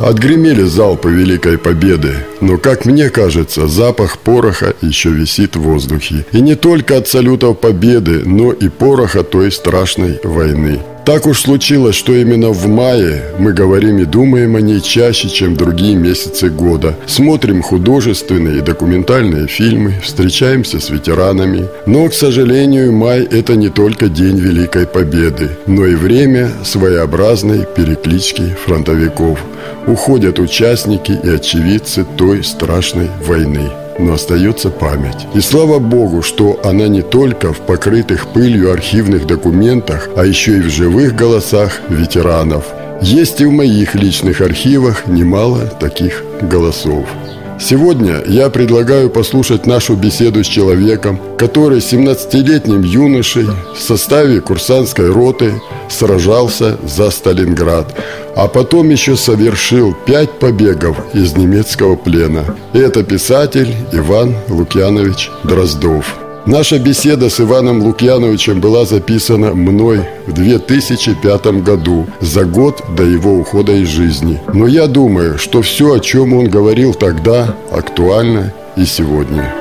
Отгремели залпы Великой Победы, но, как мне кажется, запах пороха еще висит в воздухе. И не только от салютов Победы, но и пороха той страшной войны. Так уж случилось, что именно в мае мы говорим и думаем о ней чаще, чем другие месяцы года. Смотрим художественные и документальные фильмы, встречаемся с ветеранами. Но, к сожалению, май – это не только День Великой Победы, но и время своеобразной переклички фронтовиков. Уходят участники и очевидцы той страшной войны но остается память. И слава Богу, что она не только в покрытых пылью архивных документах, а еще и в живых голосах ветеранов. Есть и в моих личных архивах немало таких голосов. Сегодня я предлагаю послушать нашу беседу с человеком, который 17-летним юношей в составе курсантской роты сражался за Сталинград, а потом еще совершил пять побегов из немецкого плена. Это писатель Иван Лукьянович Дроздов. Наша беседа с Иваном Лукьяновичем была записана мной в 2005 году, за год до его ухода из жизни. Но я думаю, что все, о чем он говорил тогда, актуально и сегодня.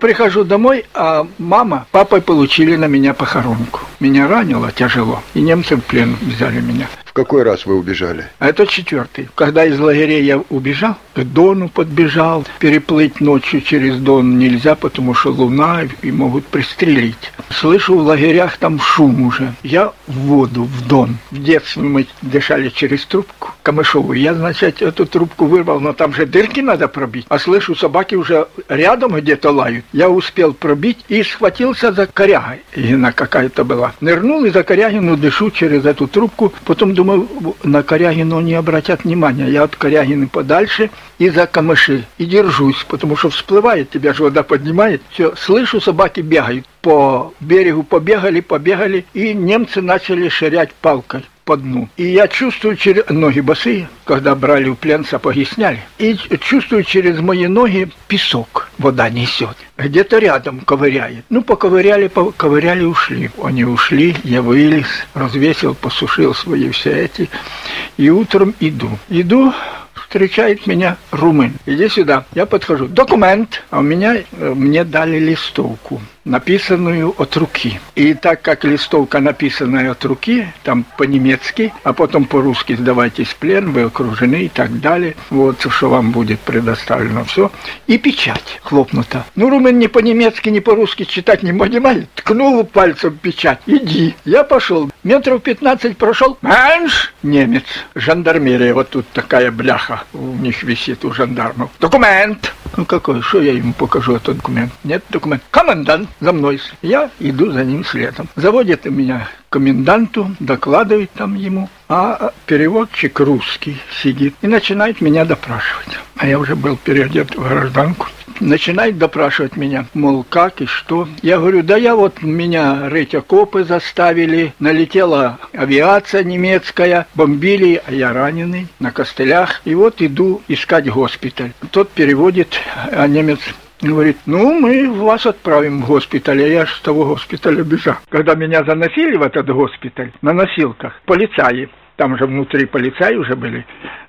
Прихожу домой, а мама, папа получили на меня похоронку. Меня ранило тяжело, и немцы в плен взяли меня какой раз вы убежали? А это четвертый. Когда из лагерей я убежал, к Дону подбежал. Переплыть ночью через Дон нельзя, потому что луна и могут пристрелить. Слышу в лагерях там шум уже. Я в воду, в Дон. В детстве мы дышали через трубку камышовую. Я, значит, эту трубку вырвал, но там же дырки надо пробить. А слышу, собаки уже рядом где-то лают. Я успел пробить и схватился за корягой. Она какая-то была. Нырнул и за корягину дышу через эту трубку. Потом думаю, думаю, на Корягину не обратят внимания. Я от Корягины подальше и за камыши. И держусь, потому что всплывает, тебя же вода поднимает. Все, слышу, собаки бегают. По берегу побегали, побегали, и немцы начали ширять палкой по дну. И я чувствую через ноги босые, когда брали в плен, сапоги сняли. И чувствую через мои ноги песок. Вода несет. Где-то рядом ковыряет. Ну, поковыряли, поковыряли, ушли. Они ушли, я вылез, развесил, посушил свои все эти. И утром иду. Иду, встречает меня румын. Иди сюда. Я подхожу. Документ. А у меня, э, мне дали листовку написанную от руки. И так как листовка написанная от руки, там по-немецки, а потом по-русски сдавайтесь в плен, вы окружены и так далее, вот что вам будет предоставлено все. И печать хлопнута. Ну, румын ни по-немецки, ни по-русски читать не понимает. Ткнул пальцем печать. Иди. Я пошел. Метров 15 прошел. Менш! Немец. Жандармерия. Вот тут такая бляха у них висит, у жандармов. Документ! Ну какой? Что я ему покажу этот документ? Нет документ. Комендант за мной. Я иду за ним следом. Заводит меня коменданту, докладывает там ему, а переводчик русский сидит и начинает меня допрашивать. А я уже был переодет в гражданку начинает допрашивать меня, мол, как и что. Я говорю, да я вот меня рыть окопы заставили, налетела авиация немецкая, бомбили, а я раненый на костылях. И вот иду искать госпиталь. Тот переводит, а немец говорит, ну, мы вас отправим в госпиталь, а я же с того госпиталя бежал. Когда меня заносили в этот госпиталь на носилках, полицаи, там же внутри полицаи уже были,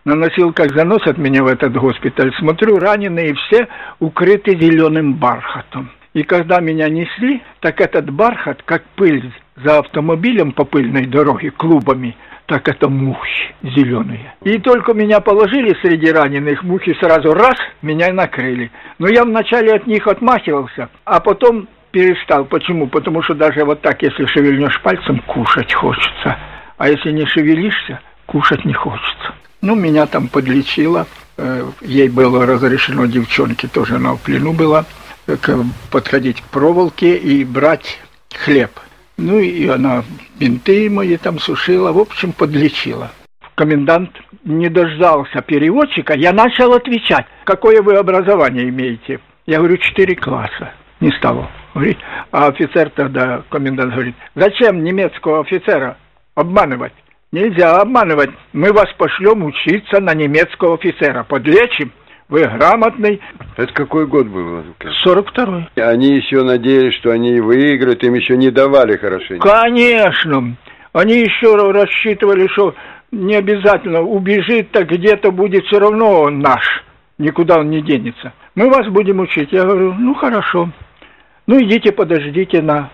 на носилках заносят меня в этот госпиталь, смотрю, раненые все укрыты зеленым бархатом. И когда меня несли, так этот бархат, как пыль за автомобилем по пыльной дороге, клубами, так это мухи зеленые. И только меня положили среди раненых, мухи сразу раз, меня накрыли. Но я вначале от них отмахивался, а потом перестал. Почему? Потому что даже вот так, если шевельнешь пальцем, кушать хочется. А если не шевелишься, кушать не хочется. Ну, меня там подлечило. Э, ей было разрешено, девчонке тоже она в плену была. подходить к проволоке и брать хлеб. Ну и она бинты мои там сушила, в общем, подлечила. Комендант не дождался переводчика, я начал отвечать, какое вы образование имеете. Я говорю, четыре класса. Не стал говорить. А офицер тогда, комендант говорит, зачем немецкого офицера обманывать? Нельзя обманывать. Мы вас пошлем учиться на немецкого офицера. Подлечим. Вы грамотный. Это какой год был? 42-й. Они еще надеялись, что они выиграют, им еще не давали хорошенько. Конечно. Они еще рассчитывали, что не обязательно убежит, так где-то будет все равно он наш. Никуда он не денется. Мы вас будем учить. Я говорю, ну хорошо. Ну идите подождите на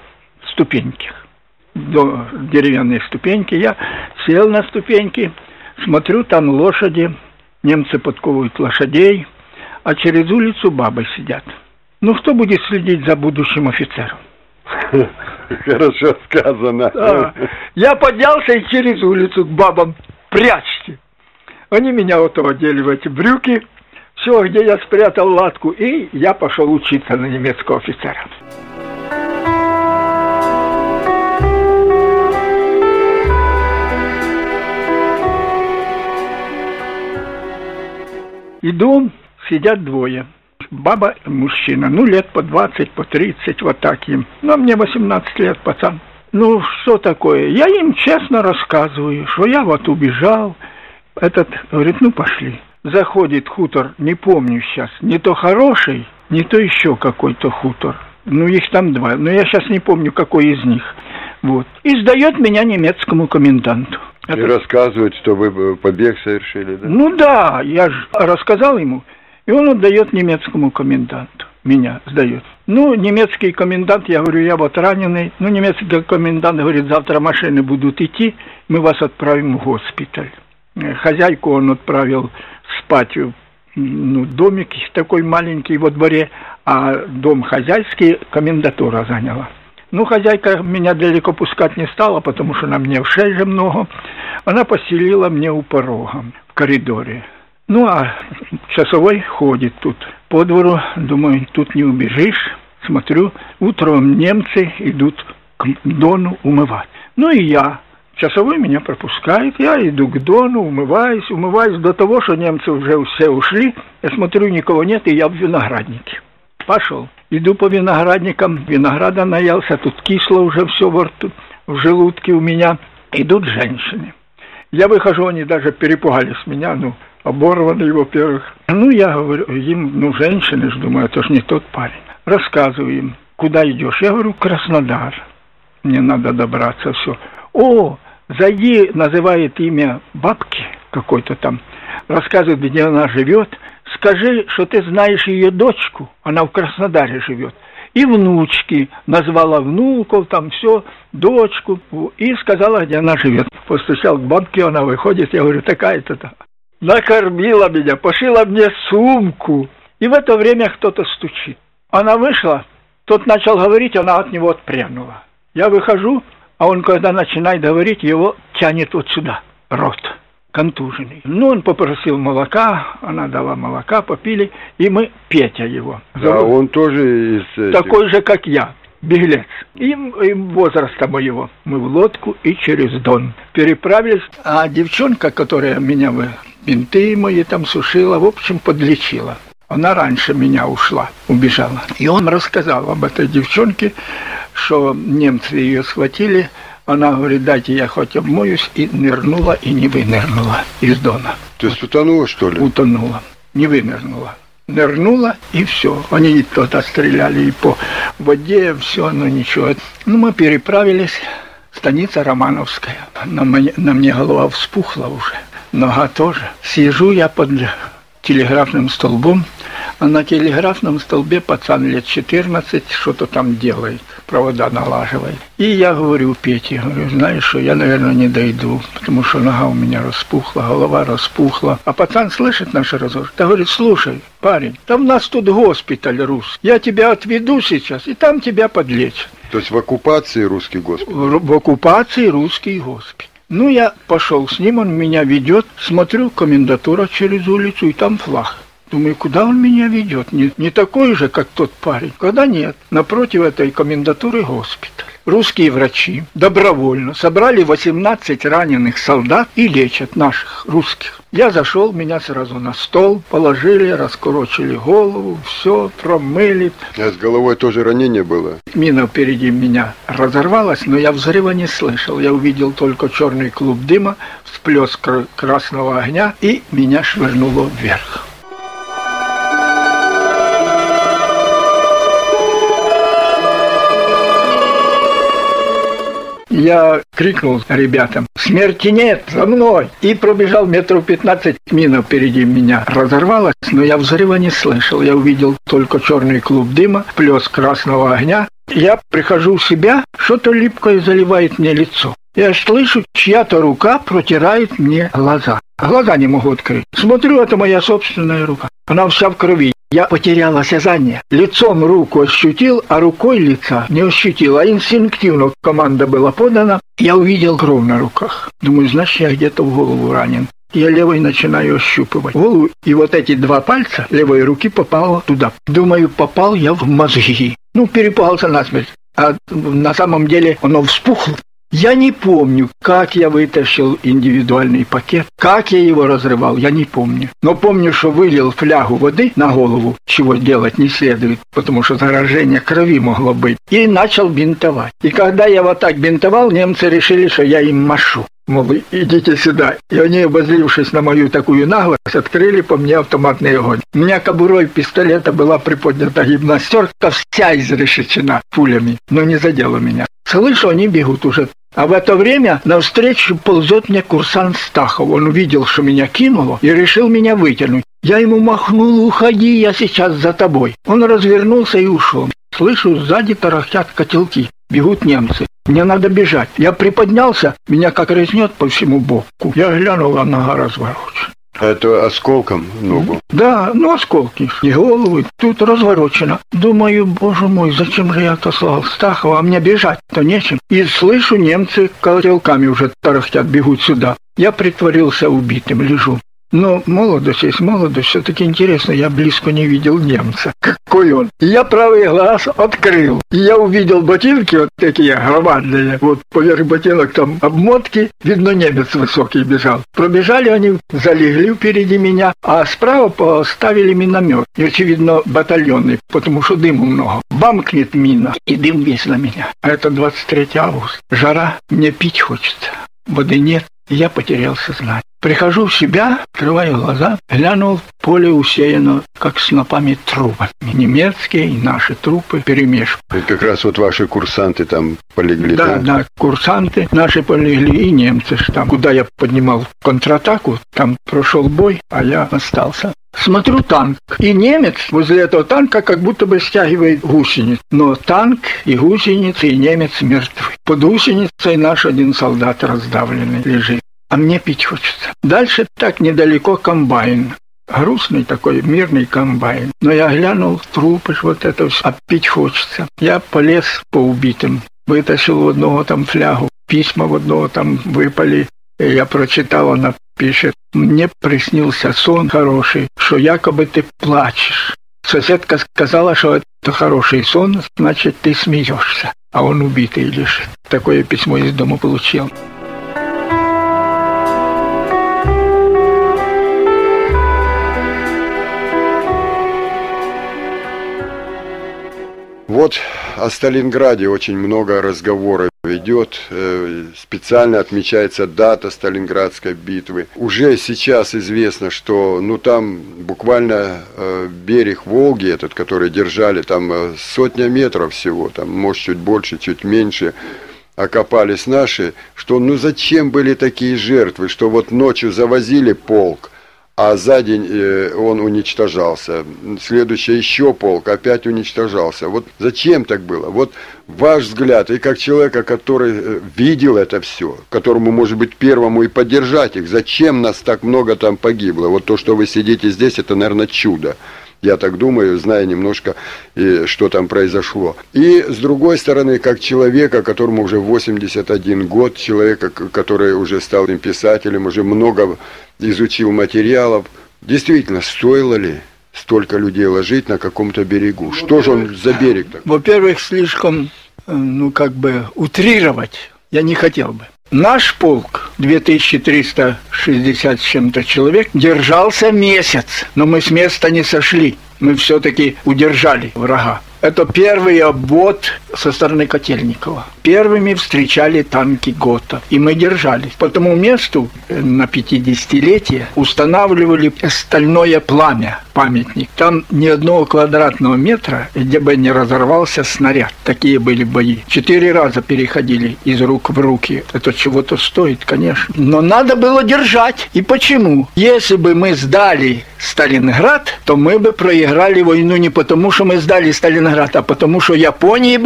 ступеньках. До деревянной ступеньки. Я сел на ступеньки, смотрю, там лошади Немцы подковывают лошадей, а через улицу бабы сидят. Ну, кто будет следить за будущим офицером? Хорошо сказано. Да. Я поднялся и через улицу к бабам. Прячьте. Они меня вот одели в эти брюки, все, где я спрятал латку, и я пошел учиться на немецкого офицера. Иду, сидят двое. Баба, мужчина, ну, лет по 20, по 30, вот так им. Ну, мне 18 лет, пацан. Ну, что такое? Я им честно рассказываю, что я вот убежал. Этот говорит, ну, пошли. Заходит хутор, не помню сейчас, не то хороший, не то еще какой-то хутор. Ну, их там два, но я сейчас не помню, какой из них. Вот. И сдает меня немецкому коменданту. И Это... рассказывает, что вы э, побег совершили, да? Ну да, я же рассказал ему, и он отдает немецкому коменданту. Меня сдает. Ну, немецкий комендант, я говорю, я вот раненый. Ну, немецкий комендант говорит, завтра машины будут идти, мы вас отправим в госпиталь. Э, хозяйку он отправил спать в ну, домик такой маленький во дворе, а дом хозяйский комендатура заняла. Ну, хозяйка меня далеко пускать не стала, потому что на мне ушей же много. Она поселила мне у порога в коридоре. Ну, а часовой ходит тут по двору. Думаю, тут не убежишь. Смотрю, утром немцы идут к Дону умывать. Ну и я. Часовой меня пропускает, я иду к Дону, умываюсь, умываюсь до того, что немцы уже все ушли. Я смотрю, никого нет, и я в винограднике. Пошел. Иду по виноградникам, винограда наелся, тут кисло уже все во рту, в желудке у меня. Идут женщины. Я выхожу, они даже перепугались меня, ну, оборванные, во-первых. Ну, я говорю им, ну, женщины, ж думаю, это же не тот парень. Рассказываю им, куда идешь? Я говорю, Краснодар. Мне надо добраться, все. О, зайди, называет имя бабки какой-то там, рассказывает, где она живет, скажи, что ты знаешь ее дочку, она в Краснодаре живет, и внучки, назвала внуков, там все, дочку, и сказала, где она живет. Постучал к бабке, она выходит, я говорю, такая-то. -то. Накормила меня, пошила мне сумку. И в это время кто-то стучит. Она вышла, тот начал говорить, она от него отпрянула. Я выхожу, а он, когда начинает говорить, его тянет вот сюда, рот контуженный. Ну, он попросил молока, она дала молока, попили, и мы, Петя его. Да, он тоже из... Такой же, как я, беглец. И, и возраста моего. Мы в лодку и через Дон переправились. А девчонка, которая меня вы бинты мои там сушила, в общем, подлечила. Она раньше меня ушла, убежала. И он рассказал об этой девчонке, что немцы ее схватили, она говорит, дайте я хоть обмоюсь, и нырнула, и не вынырнула из дона. То есть утонула, что ли? Утонула, не вынырнула. Нырнула, и все. Они туда стреляли и по воде, все, но ничего. Ну, мы переправились, станица Романовская. На, мне, на мне голова вспухла уже, нога тоже. Сижу я под телеграфным столбом, а на телеграфном столбе пацан лет 14 что-то там делает, провода налаживает. И я говорю Пете, говорю, знаешь что, я, наверное, не дойду, потому что нога у меня распухла, голова распухла. А пацан слышит наш разговор, да говорит, слушай, парень, там у нас тут госпиталь русский, я тебя отведу сейчас, и там тебя подлечат. То есть в оккупации русский госпиталь? В, в оккупации русский госпиталь. Ну, я пошел с ним, он меня ведет, смотрю, комендатура через улицу, и там флаг Думаю, куда он меня ведет? Не, не такой же, как тот парень. Когда нет, напротив этой комендатуры госпиталь. Русские врачи добровольно собрали 18 раненых солдат и лечат наших русских. Я зашел, меня сразу на стол положили, раскурочили голову, все, промыли. А с головой тоже ранение было? Мина впереди меня разорвалась, но я взрыва не слышал. Я увидел только черный клуб дыма, всплеск красного огня, и меня швырнуло вверх. Я крикнул ребятам, смерти нет, за мной! И пробежал метров 15, мина впереди меня разорвалась, но я взрыва не слышал. Я увидел только черный клуб дыма, плес красного огня. Я прихожу в себя, что-то липкое заливает мне лицо. Я слышу, чья-то рука протирает мне глаза. Глаза не могу открыть. Смотрю, это моя собственная рука. Она вся в крови. Я потерял осязание. Лицом руку ощутил, а рукой лица не ощутил, а инстинктивно команда была подана. Я увидел кровь на руках. Думаю, значит, я где-то в голову ранен. Я левой начинаю ощупывать голову, и вот эти два пальца левой руки попало туда. Думаю, попал я в мозги. Ну, перепался насмерть. А на самом деле оно вспухло. Я не помню, как я вытащил индивидуальный пакет, как я его разрывал, я не помню. Но помню, что вылил флягу воды на голову, чего делать не следует, потому что заражение крови могло быть, и начал бинтовать. И когда я вот так бинтовал, немцы решили, что я им машу. Мол, идите сюда. И они, обозлившись на мою такую наглость, открыли по мне автоматный огонь. У меня кобурой пистолета была приподнята гимнастерка, вся изрешечена пулями, но не задела меня. Слышу, они бегут уже а в это время навстречу ползет мне курсант Стахов. Он увидел, что меня кинуло, и решил меня вытянуть. Я ему махнул, уходи, я сейчас за тобой. Он развернулся и ушел. Слышу, сзади тарахтят котелки. Бегут немцы. Мне надо бежать. Я приподнялся, меня как резнет по всему боку. Я глянул, а нога разворочена. Это осколком ногу? Да, ну осколки. И голову, тут разворочено. Думаю, боже мой, зачем же я отослал Стахова, а мне бежать-то нечем. И слышу, немцы колотелками уже тарахтят, бегут сюда. Я притворился убитым, лежу. Но молодость есть молодость. Все-таки интересно, я близко не видел немца. Какой он. Я правый глаз открыл. И я увидел ботинки вот такие громадные. Вот поверх ботинок там обмотки. Видно, немец высокий бежал. Пробежали они, залегли впереди меня, а справа поставили миномет. И, очевидно, батальонный, потому что дыма много. Бамкнет мина, и дым весь на меня. А это 23 августа. Жара, мне пить хочется. Воды нет, я потерял сознание. Прихожу в себя, открываю глаза, глянул, поле усеяно, как снопами трупов. Немецкие и наши трупы перемешку. И как раз вот ваши курсанты там полегли, да? Да, да, курсанты наши полегли и немцы. Там, куда я поднимал контратаку, там прошел бой, а я остался. Смотрю танк, и немец возле этого танка как будто бы стягивает гусениц. Но танк и гусеницы, и немец мертвый. Под гусеницей наш один солдат раздавленный лежит а мне пить хочется. Дальше так недалеко комбайн. Грустный такой мирный комбайн. Но я глянул трупы, вот это все, а пить хочется. Я полез по убитым, вытащил в одного там флягу, письма в одного там выпали. Я прочитал, она пишет, мне приснился сон хороший, что якобы ты плачешь. Соседка сказала, что это хороший сон, значит, ты смеешься, а он убитый лежит. Такое письмо из дома получил. Вот о Сталинграде очень много разговоров идет. Э, специально отмечается дата Сталинградской битвы. Уже сейчас известно, что ну там буквально э, берег Волги, этот, который держали, там э, сотня метров всего, там может чуть больше, чуть меньше окопались наши, что ну зачем были такие жертвы, что вот ночью завозили полк, а за день э, он уничтожался. Следующий еще полк опять уничтожался. Вот зачем так было? Вот ваш взгляд, и как человека, который э, видел это все, которому, может быть, первому и поддержать их, зачем нас так много там погибло? Вот то, что вы сидите здесь, это, наверное, чудо. Я так думаю, зная немножко, и что там произошло. И с другой стороны, как человека, которому уже 81 год, человека, который уже стал писателем, уже много изучил материалов, действительно, стоило ли столько людей ложить на каком-то берегу? Что же он за берег такой? Во-первых, слишком, э, ну, как бы утрировать я не хотел бы. Наш полк, 2360 с чем-то человек, держался месяц, но мы с места не сошли. Мы все-таки удержали врага. Это первый обвод со стороны Котельникова. Первыми встречали танки ГОТА, и мы держались. По тому месту э, на 50-летие устанавливали стальное пламя, памятник. Там ни одного квадратного метра, где бы не разорвался снаряд. Такие были бои. Четыре раза переходили из рук в руки. Это чего-то стоит, конечно. Но надо было держать. И почему? Если бы мы сдали Сталинград, то мы бы проиграли войну не потому, что мы сдали Сталинград, а потому, что Япония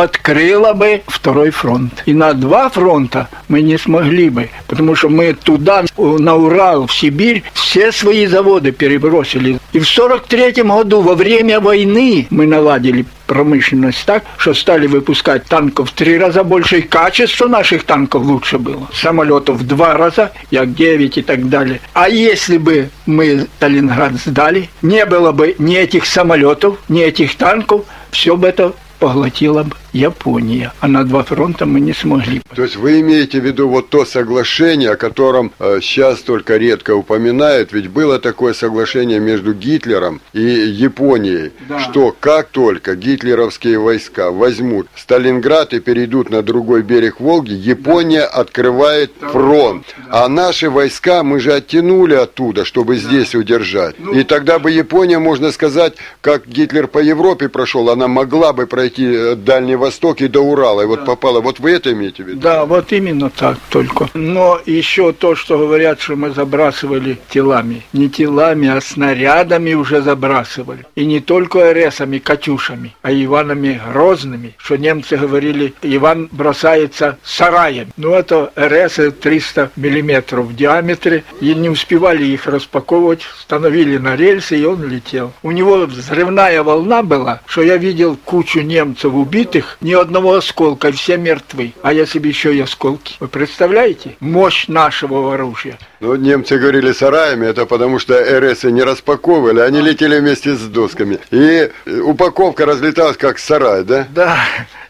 открыла бы второй фронт. И на два фронта мы не смогли бы, потому что мы туда, на Урал, в Сибирь, все свои заводы перебросили. И в 43 году, во время войны, мы наладили промышленность так, что стали выпускать танков в три раза больше, и качество наших танков лучше было. Самолетов в два раза, Як-9 и так далее. А если бы мы Сталинград сдали, не было бы ни этих самолетов, ни этих танков, все бы это поглотила бы Япония, а на два фронта мы не смогли. То есть вы имеете в виду вот то соглашение, о котором э, сейчас только редко упоминают, ведь было такое соглашение между Гитлером и Японией, да. что как только гитлеровские войска возьмут Сталинград и перейдут на другой берег Волги, Япония да. открывает да. фронт. Да. А наши войска мы же оттянули оттуда, чтобы да. здесь удержать. Ну, и тогда бы Япония, можно сказать, как Гитлер по Европе прошел, она могла бы пройти э, Дальний Восток и до Урала. И вот попала. Вот вы это имеете в виду? Да, вот именно так только. Но еще то, что говорят, что мы забрасывали телами. Не телами, а снарядами уже забрасывали. И не только РСами, Катюшами, а Иванами Грозными. Что немцы говорили, Иван бросается сараем. Ну, это РС 300 миллиметров в диаметре. И не успевали их распаковывать. Становили на рельсы, и он летел. У него взрывная волна была, что я видел кучу немцев убитых, них ни одного осколка, все мертвы. А я себе еще и осколки. Вы представляете? Мощь нашего оружия. Ну, немцы говорили сараями, это потому что РС не распаковывали, они летели вместе с досками. И упаковка разлеталась как сарай, да? Да.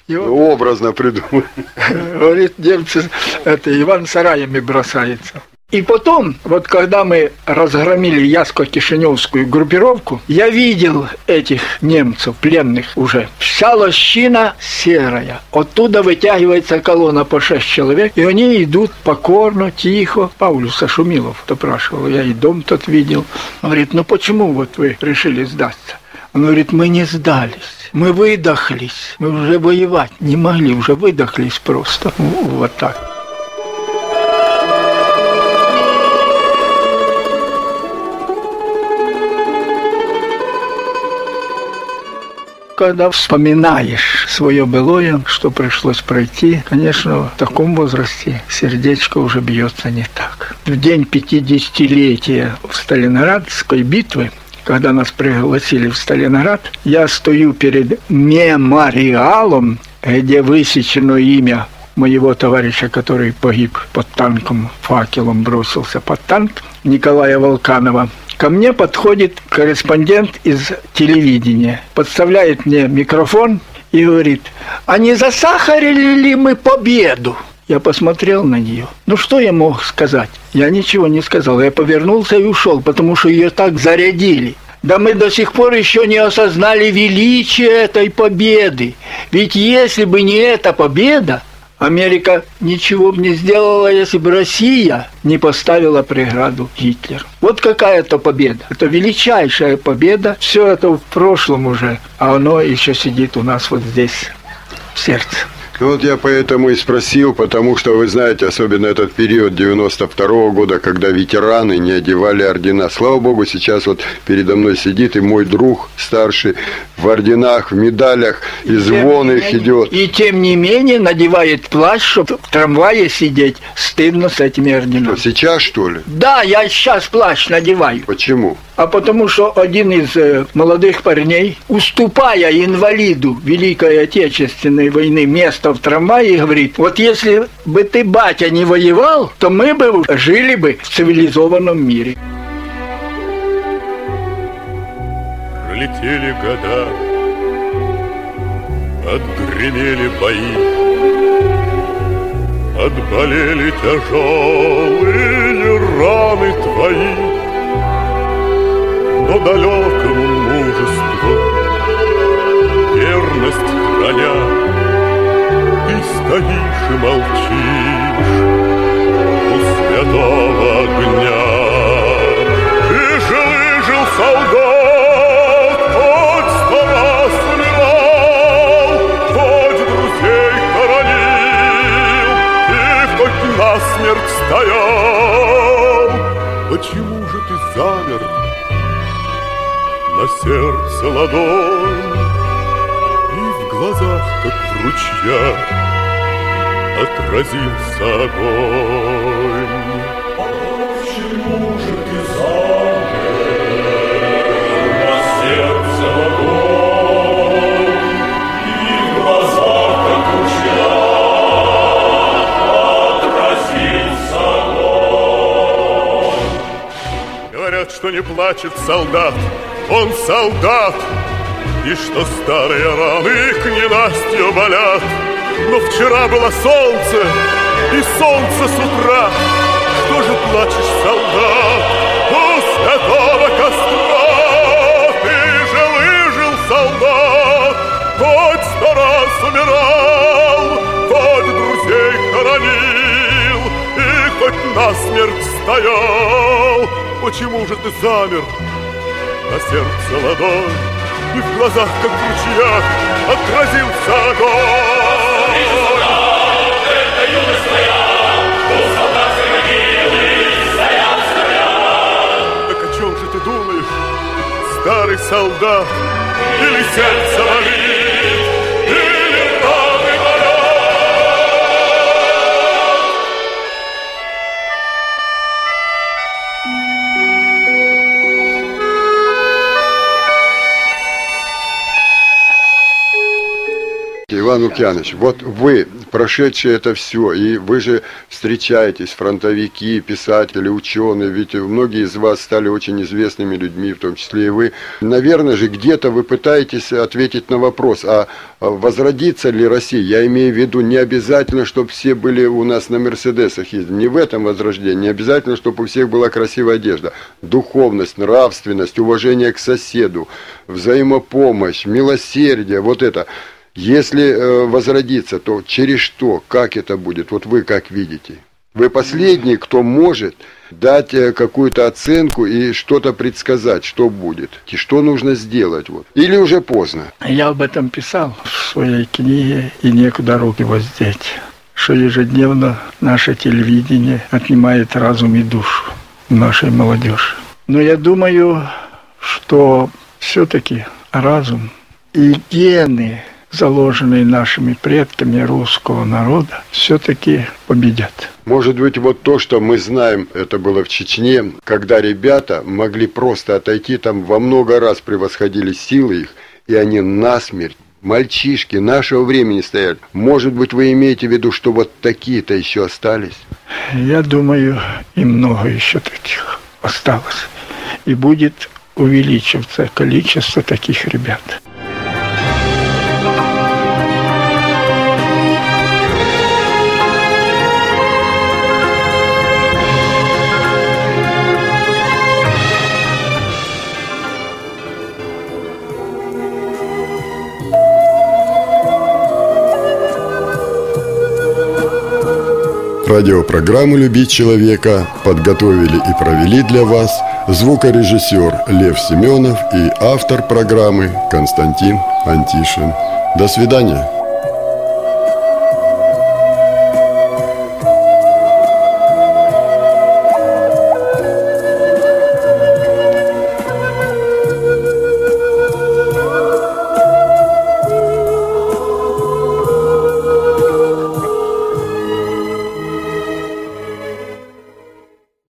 Его... Ну, образно придумали. Говорит, немцы, это Иван сараями бросается. И потом, вот когда мы разгромили Яско-Кишиневскую группировку, я видел этих немцев, пленных уже. Вся лощина серая. Оттуда вытягивается колонна по шесть человек, и они идут покорно, тихо. Паулюса Шумилов допрашивал, я и дом тот видел. Он говорит, ну почему вот вы решили сдаться? Он говорит, мы не сдались, мы выдохлись, мы уже воевать не могли, уже выдохлись просто. Вот так. Когда вспоминаешь свое былое, что пришлось пройти, конечно, в таком возрасте сердечко уже бьется не так. В день 50-летия Сталинградской битвы когда нас пригласили в Сталинград, я стою перед мемориалом, где высечено имя моего товарища, который погиб под танком, факелом бросился под танк, Николая Волканова. Ко мне подходит корреспондент из телевидения, подставляет мне микрофон и говорит, а не засахарили ли мы победу? Я посмотрел на нее. Ну что я мог сказать? Я ничего не сказал. Я повернулся и ушел, потому что ее так зарядили. Да мы до сих пор еще не осознали величие этой победы. Ведь если бы не эта победа, Америка ничего бы не сделала, если бы Россия не поставила преграду Гитлеру. Вот какая это победа. Это величайшая победа. Все это в прошлом уже, а оно еще сидит у нас вот здесь, в сердце. Ну вот я поэтому и спросил, потому что вы знаете, особенно этот период 92 -го года, когда ветераны не одевали ордена. Слава богу, сейчас вот передо мной сидит и мой друг старший в орденах, в медалях, и, и звон их менее, идет. И тем не менее надевает плащ, чтобы в трамвае сидеть. Стыдно с этими орденами. Что, сейчас что ли? Да, я сейчас плащ надеваю. Почему? А потому что один из э, молодых парней, уступая инвалиду Великой Отечественной войны место в трамвае, говорит, вот если бы ты, батя, не воевал, то мы бы жили бы в цивилизованном мире. Пролетели года, отгремели бои, Отболели тяжелые раны твои, Но далекому мужеству верность храня, стоишь и молчишь у святого огня. Ты жил жил солдат, хоть сто раз умирал, хоть друзей хоронил, и хоть насмерть стоял. Почему же ты замер на сердце ладонь И в глазах, как в ручьях, отразился огонь? Почему же ты замер на сердце ладонь И в глазах, как в ручьях, отразился огонь? Говорят, что не плачет солдат, он солдат, И что старые раны к ненастью болят. Но вчера было солнце, и солнце с утра. Что же плачешь, солдат, у святого костра? Ты же выжил, солдат, хоть сто раз умирал, Хоть друзей хоронил, и хоть насмерть стоял. Почему же ты замер на сердце ладонь, И в глазах, как в ручьях, отразился огонь? Старый солдат? Или сердце болит, или раны болят? Иван Лукьянович, вот вы, прошедшие это все, и вы же встречаетесь, фронтовики, писатели, ученые, ведь многие из вас стали очень известными людьми, в том числе и вы. Наверное же, где-то вы пытаетесь ответить на вопрос, а возродится ли Россия? Я имею в виду не обязательно, чтобы все были у нас на Мерседесах ездили, не в этом возрождении, не обязательно, чтобы у всех была красивая одежда. Духовность, нравственность, уважение к соседу, взаимопомощь, милосердие, вот это – если э, возродиться, то через что, как это будет? Вот вы как видите? Вы последний, кто может дать э, какую-то оценку и что-то предсказать, что будет, и что нужно сделать. Вот. Или уже поздно? Я об этом писал в своей книге «И некуда руки воздеть», что ежедневно наше телевидение отнимает разум и душу нашей молодежи. Но я думаю, что все-таки разум и гены заложенные нашими предками русского народа, все-таки победят. Может быть, вот то, что мы знаем, это было в Чечне, когда ребята могли просто отойти, там во много раз превосходили силы их, и они насмерть мальчишки нашего времени стояли. Может быть, вы имеете в виду, что вот такие-то еще остались? Я думаю, и много еще таких осталось. И будет увеличиваться количество таких ребят. Радиопрограмму «Любить человека» подготовили и провели для вас звукорежиссер Лев Семенов и автор программы Константин Антишин. До свидания.